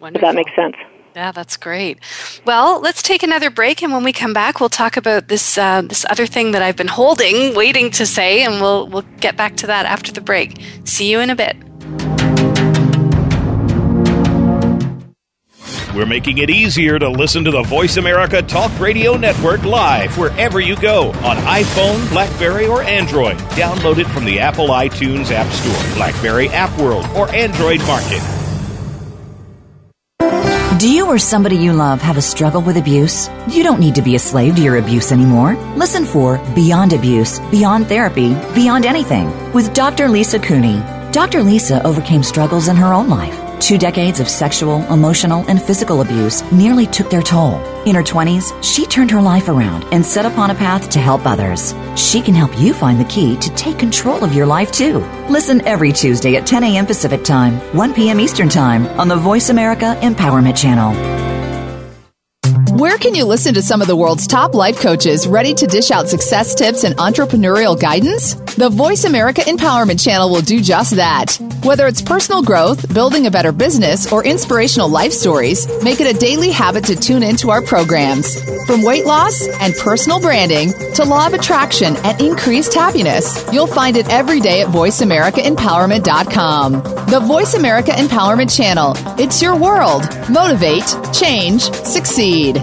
Wonderful. Does that make sense? Yeah, that's great. Well, let's take another break, and when we come back, we'll talk about this uh, this other thing that I've been holding, waiting to say, and we'll we'll get back to that after the break. See you in a bit. We're making it easier to listen to the Voice America Talk Radio Network live wherever you go on iPhone, Blackberry, or Android. Download it from the Apple iTunes App Store, Blackberry App World, or Android Market. Do you or somebody you love have a struggle with abuse? You don't need to be a slave to your abuse anymore. Listen for Beyond Abuse, Beyond Therapy, Beyond Anything with Dr. Lisa Cooney. Dr. Lisa overcame struggles in her own life. Two decades of sexual, emotional, and physical abuse nearly took their toll. In her 20s, she turned her life around and set upon a path to help others. She can help you find the key to take control of your life too. Listen every Tuesday at 10 a.m. Pacific Time, 1 p.m. Eastern Time on the Voice America Empowerment Channel. Where can you listen to some of the world's top life coaches ready to dish out success tips and entrepreneurial guidance? The Voice America Empowerment Channel will do just that. Whether it's personal growth, building a better business, or inspirational life stories, make it a daily habit to tune into our programs. From weight loss and personal branding to law of attraction and increased happiness, you'll find it every day at VoiceAmericaEmpowerment.com. The Voice America Empowerment Channel. It's your world. Motivate, change, succeed.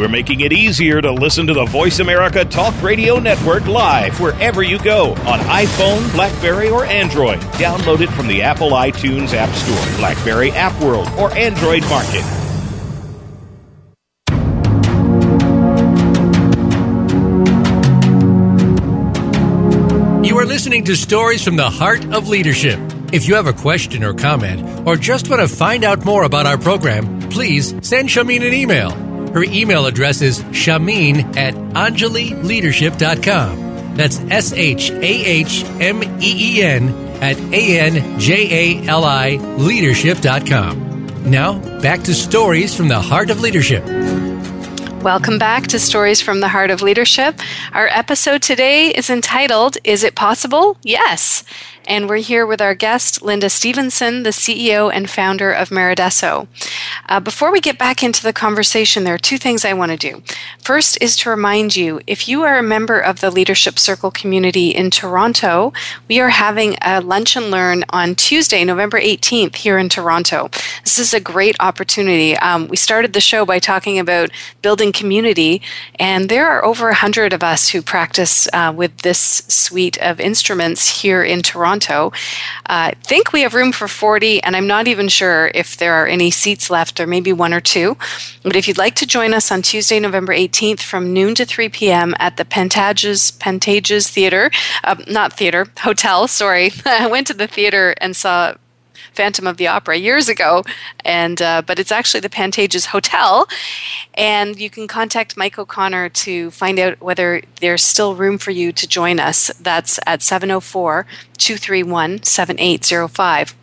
We're making it easier to listen to the Voice America Talk Radio Network live wherever you go on iPhone, Blackberry, or Android. Download it from the Apple iTunes App Store, Blackberry App World, or Android Market. You are listening to Stories from the Heart of Leadership. If you have a question or comment, or just want to find out more about our program, please send Shahmeen an email. Her email address is shahmeen at anjalileadership.com. That's S H A H M E E N at A N J A L I leadership.com. Now, back to stories from the heart of leadership. Welcome back to Stories from the Heart of Leadership. Our episode today is entitled Is It Possible? Yes. And we're here with our guest, Linda Stephenson, the CEO and founder of Mèreadesso. Uh, before we get back into the conversation, there are two things I want to do. First is to remind you if you are a member of the Leadership Circle community in Toronto, we are having a lunch and learn on Tuesday, November 18th, here in Toronto. This is a great opportunity. Um, we started the show by talking about building community, and there are over 100 of us who practice uh, with this suite of instruments here in Toronto. Toronto. I uh, think we have room for 40, and I'm not even sure if there are any seats left. There may be one or two. But if you'd like to join us on Tuesday, November 18th from noon to 3 p.m. at the Pantages, Pantages Theater, uh, not theater, hotel, sorry. I went to the theater and saw Phantom of the Opera years ago, and uh, but it's actually the Pantages Hotel, and you can contact Mike O'Connor to find out whether there's still room for you to join us. That's at 704 231 7805.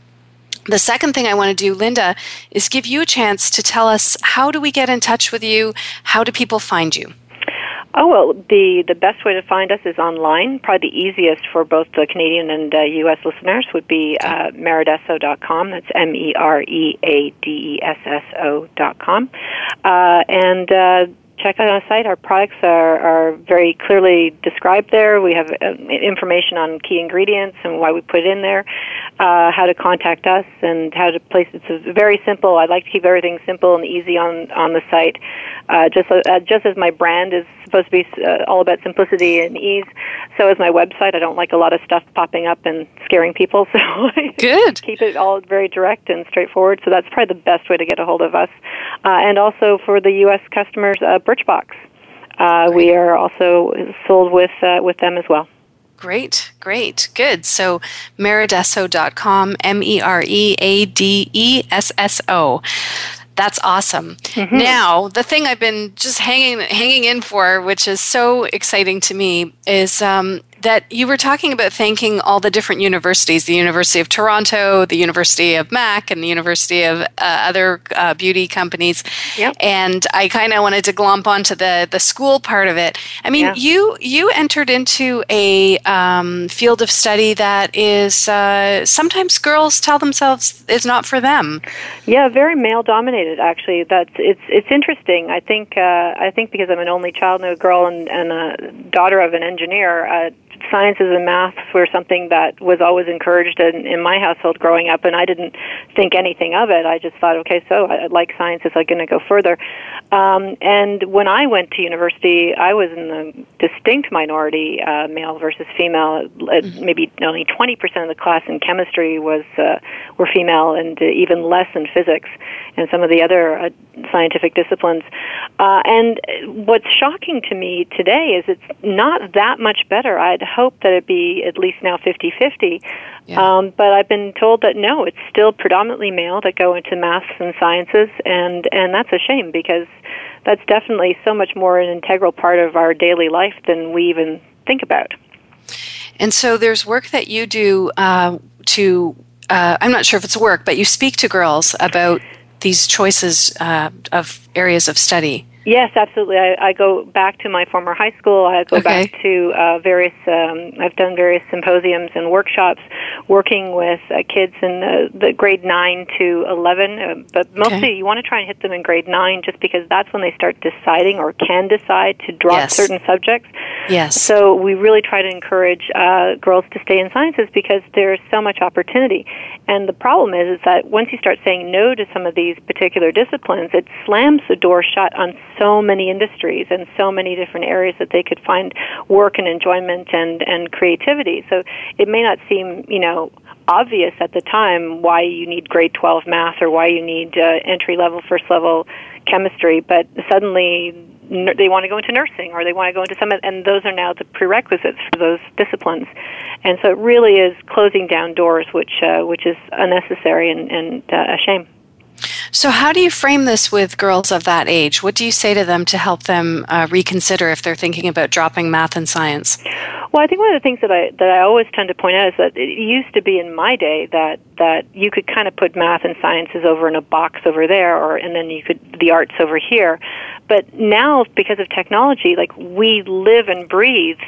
The second thing I want to do, Linda, is give you a chance to tell us how do we get in touch with you? How do people find you? Oh well, the the best way to find us is online. Probably the easiest for both the Canadian and uh, U.S. listeners would be uh, mereadesso.com. That's M E R E A D E S S O dot com, uh, and. Uh, check out our site. Our products are, are very clearly described there. We have uh, information on key ingredients and why we put it in there, uh, how to contact us, and how to place. It's very simple. I like to keep everything simple and easy on on the site. Uh, just uh, just as my brand is supposed to be uh, all about simplicity and ease, so is my website. I don't like a lot of stuff popping up and scaring people, so I Good. keep it all very direct and straightforward. So that's probably the best way to get a hold of us. Uh, and also for the U.S. customers, uh, Birchbox. Uh, we are also sold with uh, with them as well. Great, great, good. So mereadesso.com, M E R E A D E S S O. That's awesome. Mm-hmm. Now, the thing I've been just hanging hanging in for, which is so exciting to me, is um, that you were talking about thanking all the different universities the University of Toronto, the University of Mac, and the University of uh, other uh, beauty companies. Yep. And I kind of wanted to glomp onto the, the school part of it. I mean, Yeah. you, you entered into a um, field of study that is uh, sometimes girls tell themselves is not for them. Yeah, very male dominated. Actually, that's it's it's interesting. I think uh, I think because I'm an only child and a girl and, and a daughter of an engineer, uh, sciences and maths were something that was always encouraged in, in my household growing up, and I didn't think anything of it. I just thought, okay, so I I like sciences, I'm going to go further. Um, and when I went to university, I was in the distinct minority, uh, male versus female. Uh, Maybe only 20% of the class in chemistry was uh, were female, and uh, even less in physics and some of the other uh, scientific disciplines. Uh, and what's shocking to me today is it's not that much better. I'd hoped that it'd be at least now 50 50. Um, but I've been told that no, it's still predominantly male that go into maths and sciences, and, and that's a shame because that's definitely so much more an integral part of our daily life than we even think about. And so there's work that you do uh, to, uh, I'm not sure if it's work, but you speak to girls about these choices uh, of areas of study. Yes, absolutely. I, I go back to my former high school. I go Okay. back to uh, various. Um, I've done various symposiums and workshops, working with uh, kids in the, the grade nine to eleven. Uh, but mostly, Okay. you want to try and hit them in grade nine, just because that's when they start deciding or can decide to drop Yes. certain subjects. Yes. So we really try to encourage uh, girls to stay in sciences because there's so much opportunity. And the problem is, is that once you start saying no to some of these particular disciplines, it slams the door shut on so many industries and so many different areas that they could find work and enjoyment and and creativity. So it may not seem, you know, obvious at the time why you need grade 12 math or why you need uh, entry level, first level chemistry, but suddenly they want to go into nursing or they want to go into some, and those are now the prerequisites for those disciplines. And so it really is closing down doors, which uh, which is unnecessary and, and uh, a shame. So, how do you frame this with girls of that age? What do you say to them to help them uh, reconsider if they're thinking about dropping math and science? Well, I think one of the things that I that I always tend to point out is that it used to be in my day that that you could kind of put math and sciences over in a box over there, or and then you could the arts over here. But now, because of technology, like we live and breathe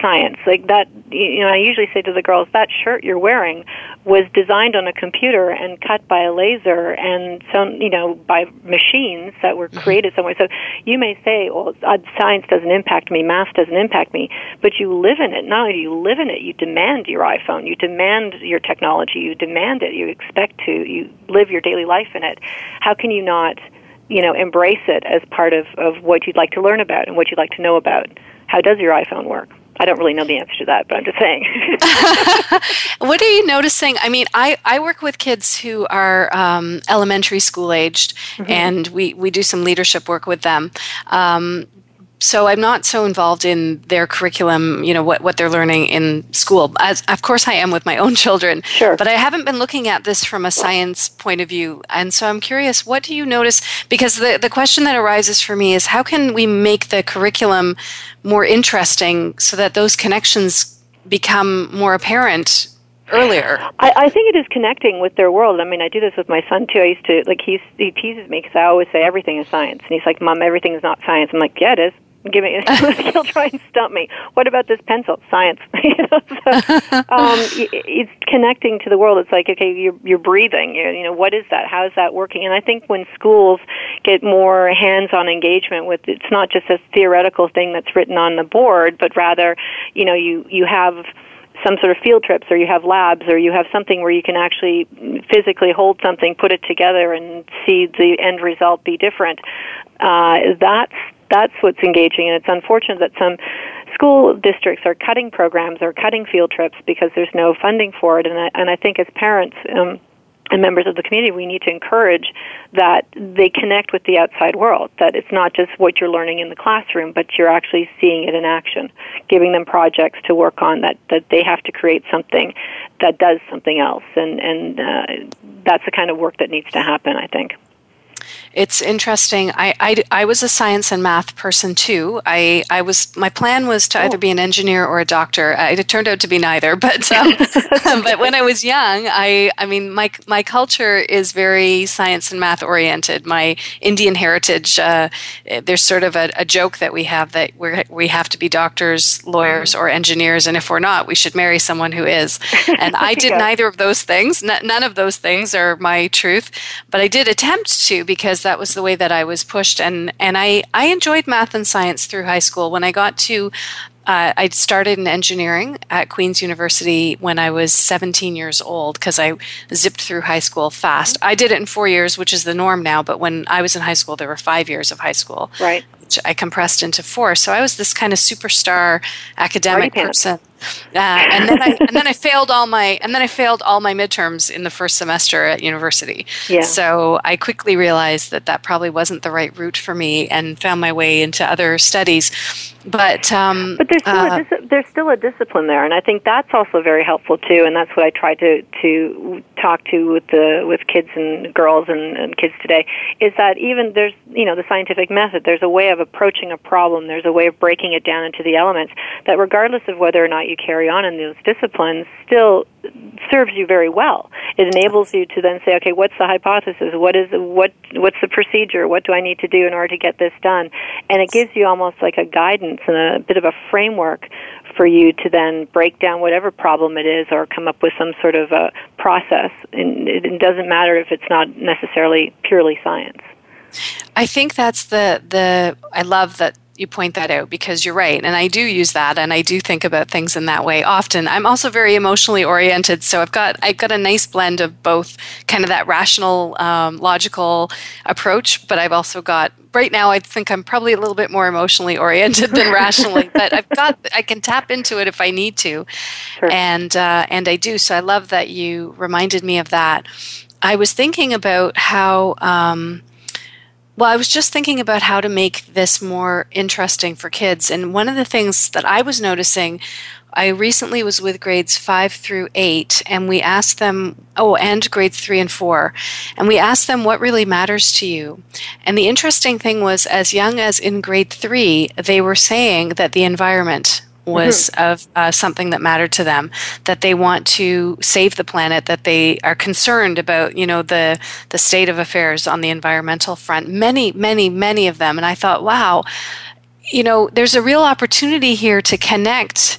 science. Like that you know i usually say to the girls that shirt you're wearing was designed on a computer and cut by a laser and so you know by machines that were created somewhere. So you may say well uh, science doesn't impact me math doesn't impact me but you live in it. Not only do you live in it you demand your iphone you demand your technology you demand it you expect to you live your daily life in it. How can you not you know embrace it as part of of what you'd like to learn about and what you'd like to know about? How does your iphone work I don't really know the answer to that, but I'm just saying. What are you noticing? I mean, I, I work with kids who are um, elementary school aged, and we, we do some leadership work with them. Um, so I'm not so involved in their curriculum, you know, what, what they're learning in school. As, of course, I am with my own children. Sure. But I haven't been looking at this from a science point of view. And so I'm curious, what do you notice? Because the, the question that arises for me is how can we make the curriculum more interesting so that those connections become more apparent earlier? I, I think it is connecting with their world. I mean, I do this with my son too. I used to like he's, he teases me because I always say everything is science, and he's like, "Mom, everything is not science." I'm like, "Yeah, it is." Give me. He'll try and stump me. What about this pencil? science you know, so, um, it's connecting to the world. It's like, okay, you're you're breathing. You you know, what is that? How is that working? And I think when schools get more hands-on engagement with, it's not just a theoretical thing that's written on the board, but rather, you know, you you have some sort of field trips or you have labs or you have something where you can actually physically hold something, put it together and see the end result be different. Uh, that's that's what's engaging and it's unfortunate that some school districts are cutting programs or cutting field trips because there's no funding for it and I, and I think as parents um, and members of the community, we need to encourage that they connect with the outside world. That it's not just what you're learning in the classroom, but you're actually seeing it in action, giving them projects to work on. That that they have to create something that does something else, and and uh, that's the kind of work that needs to happen. I think. It's interesting. I, I, I was a science and math person too. I, I was my plan was to oh. either be an engineer or a doctor. It turned out to be neither. But um, but when I was young, I I mean my my culture is very science and math oriented. My Indian heritage. Uh, there's sort of a, a, joke that we have that we we have to be doctors, lawyers, or engineers, and if we're not, we should marry someone who is. And I did neither of those things. N- none of those things are my truth, but I did attempt to because that was the way that I was pushed. And, and I, I enjoyed math and science through high school. When I got to uh, I started in engineering at Queen's University when I was 17 years old because I zipped through high school fast. I did it in four years, which is the norm now, but when I was in high school, there were five years of high school. Right. Which I compressed into four. So I was this kind of superstar academic person. Uh, and then I and then I failed all my and then I failed all my midterms in the first semester at university. Yeah. So I quickly realized that that probably wasn't the right route for me and found my way into other studies. But um, but there's still, uh, a dis- there's still a discipline there, and I think that's also very helpful too. And that's what I try to to talk to with the with kids and girls and, and kids today is that even there's you know the scientific method. There's a way of approaching a problem. There's a way of breaking it down into the elements that regardless of whether or not you carry on in those disciplines still serves you very well. It enables you to then say, okay, what's the hypothesis? What is what what's the procedure? What do I need to do in order to get this done? And it gives you almost like a guidance and a bit of a framework for you to then break down whatever problem it is or come up with some sort of a process. And it doesn't matter if it's not necessarily purely science. I think that's the the I love that you point that out because you're right. And I do use that and I do think about things in that way often. I'm also very emotionally oriented, so I've got I've got a nice blend of both kind of that rational, um, logical approach, but I've also got right now I think I'm probably a little bit more emotionally oriented than rationally, but I've got I can tap into it if I need to, sure. and uh, and I do. So I love that you reminded me of that. I was thinking about how. Um, well, I was just thinking about how to make this more interesting for kids. And one of the things that I was noticing, I recently was with grades five through eight, and we asked them, oh, and grades three and four, and we asked them what really matters to you. And the interesting thing was, as young as in grade three, they were saying that the environment was mm-hmm. of uh, something that mattered to them that they want to save the planet that they are concerned about you know the the state of affairs on the environmental front. Many many many of them. And i thought wow you know there's a real opportunity here to connect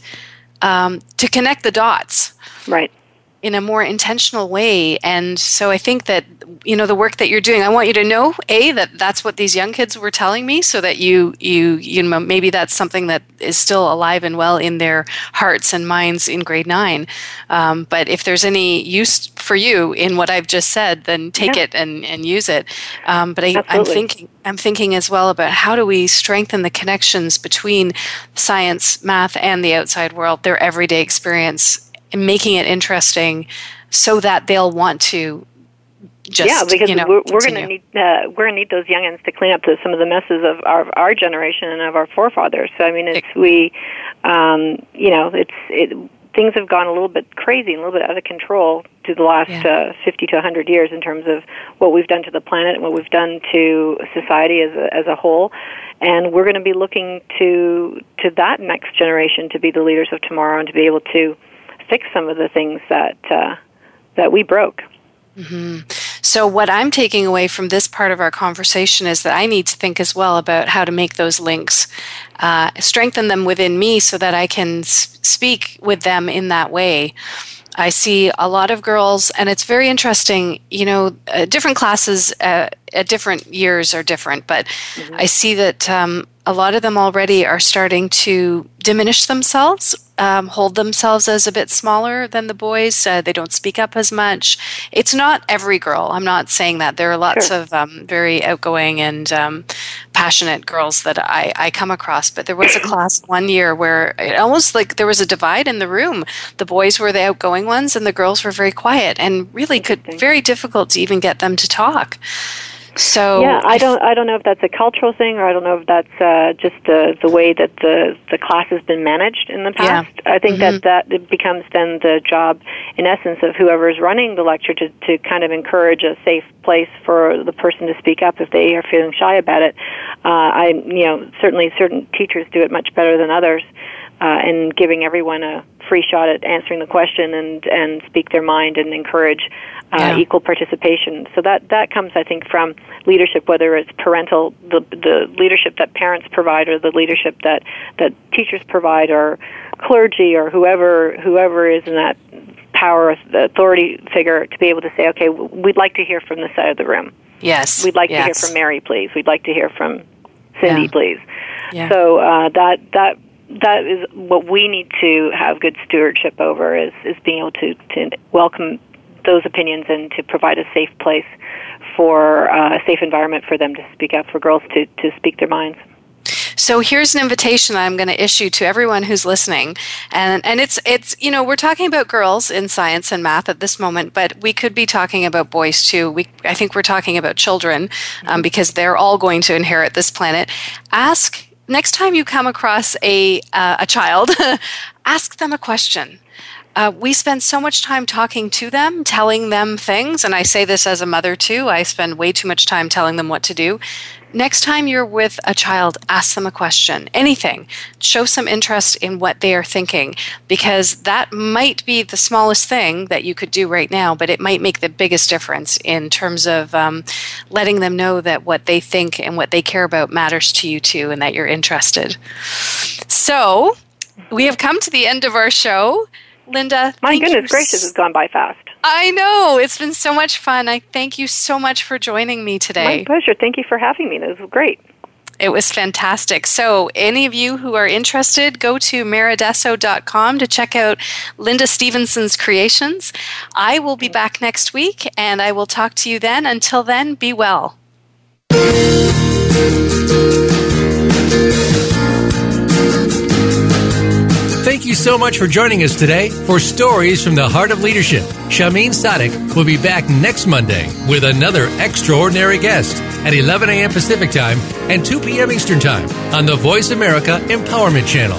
um, to connect the dots. Right in a more intentional way. And so i think that you know the work that you're doing i want you to know a that that's what these young kids were telling me so that you you you know maybe that's something that is still alive and well in their hearts and minds in grade nine. Um, but if there's any use for you in what i've just said then take yeah. it and and use it. Um, but I, i'm thinking i'm thinking as well about how do we strengthen the connections between science math and the outside world their everyday experience and making it interesting so that they'll want to just, yeah, because you know, we're, we're going to need uh, we're going to need those youngins to clean up the, some of the messes of our our generation and of our forefathers. So I mean, it's we, um, you know, it's it, things have gone a little bit crazy and a little bit out of control to the last yeah. uh, 50 to 100 years in terms of what we've done to the planet and what we've done to society as a, as a whole. And we're going to be looking to to that next generation to be the leaders of tomorrow and to be able to fix some of the things that uh, that we broke. Mm-hmm. So, what I'm taking away from this part of our conversation is that I need to think as well about how to make those links, uh, strengthen them within me so that I can s- speak with them in that way. I see a lot of girls, and it's very interesting. You know, uh, different classes uh, at different years are different, but mm-hmm. I see that um, a lot of them already are starting to diminish themselves um, hold themselves as a bit smaller than the boys. Uh, they don't speak up as much. It's not every girl. I'm not saying that. There are lots sure. of um, very outgoing and um, passionate girls that I, I come across. But there was a class one year where it almost like there was a divide in the room. The boys were the outgoing ones, and the girls were very quiet, and really could very difficult to even get them to talk. So yeah, I don't I don't know if that's a cultural thing or I don't know if that's uh, just the the way that the the class has been managed in the past. Yeah. I think mm-hmm. that that it becomes then the job, in essence, of whoever is running the lecture to to kind of encourage a safe place for the person to speak up if they are feeling shy about it. Uh, I you know certainly certain teachers do it much better than others uh, and giving everyone a free shot at answering the question and and speak their mind and encourage uh, yeah. equal participation. So that that comes, I think, from leadership, whether it's parental the the leadership that parents provide or the leadership that that teachers provide or clergy or whoever whoever is in that power authority figure to be able to say, okay, we'd like to hear from this side of the room. Yes, we'd like yes. to hear from Mary, please. We'd like to hear from Cindy, yeah. please. Yeah. So uh, that that that is what we need to have good stewardship over is is being able to to welcome those opinions and to provide a safe place for uh, a safe environment for them to speak out, for girls to to speak their minds. So here's an invitation I'm going to issue to everyone who's listening, and and it's it's you know we're talking about girls in science and math at this moment, but we could be talking about boys too. We I think we're talking about children um, because they're all going to inherit this planet. Ask next time you come across a, uh, a child, ask them a question. Uh, we spend so much time talking to them, telling them things, and I say this as a mother too. I spend way too much time telling them what to do. Next time you're with a child, ask them a question, anything. Show some interest in what they are thinking because that might be the smallest thing that you could do right now, but it might make the biggest difference in terms of um, letting them know that what they think and what they care about matters to you too and that you're interested. So, we have come to the end of our show. Linda, my goodness gracious, it's gone by fast. I know. It's been so much fun. I thank you so much for joining me today. My pleasure. Thank you for having me. This was great. It was fantastic. So, any of you who are interested, go to mereadesso.com to check out Linda Stephenson's creations. I will be back next week and I will talk to you then. Until then, be well. Thank you so much for joining us today for Stories from the Heart of Leadership. Shahmeen Sadik will be back next Monday with another extraordinary guest at 11 a.m. Pacific Time and 2 p.m. Eastern Time on the Voice America Empowerment Channel.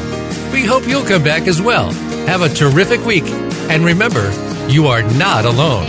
We hope you'll come back as well. Have a terrific week. And remember, you are not alone.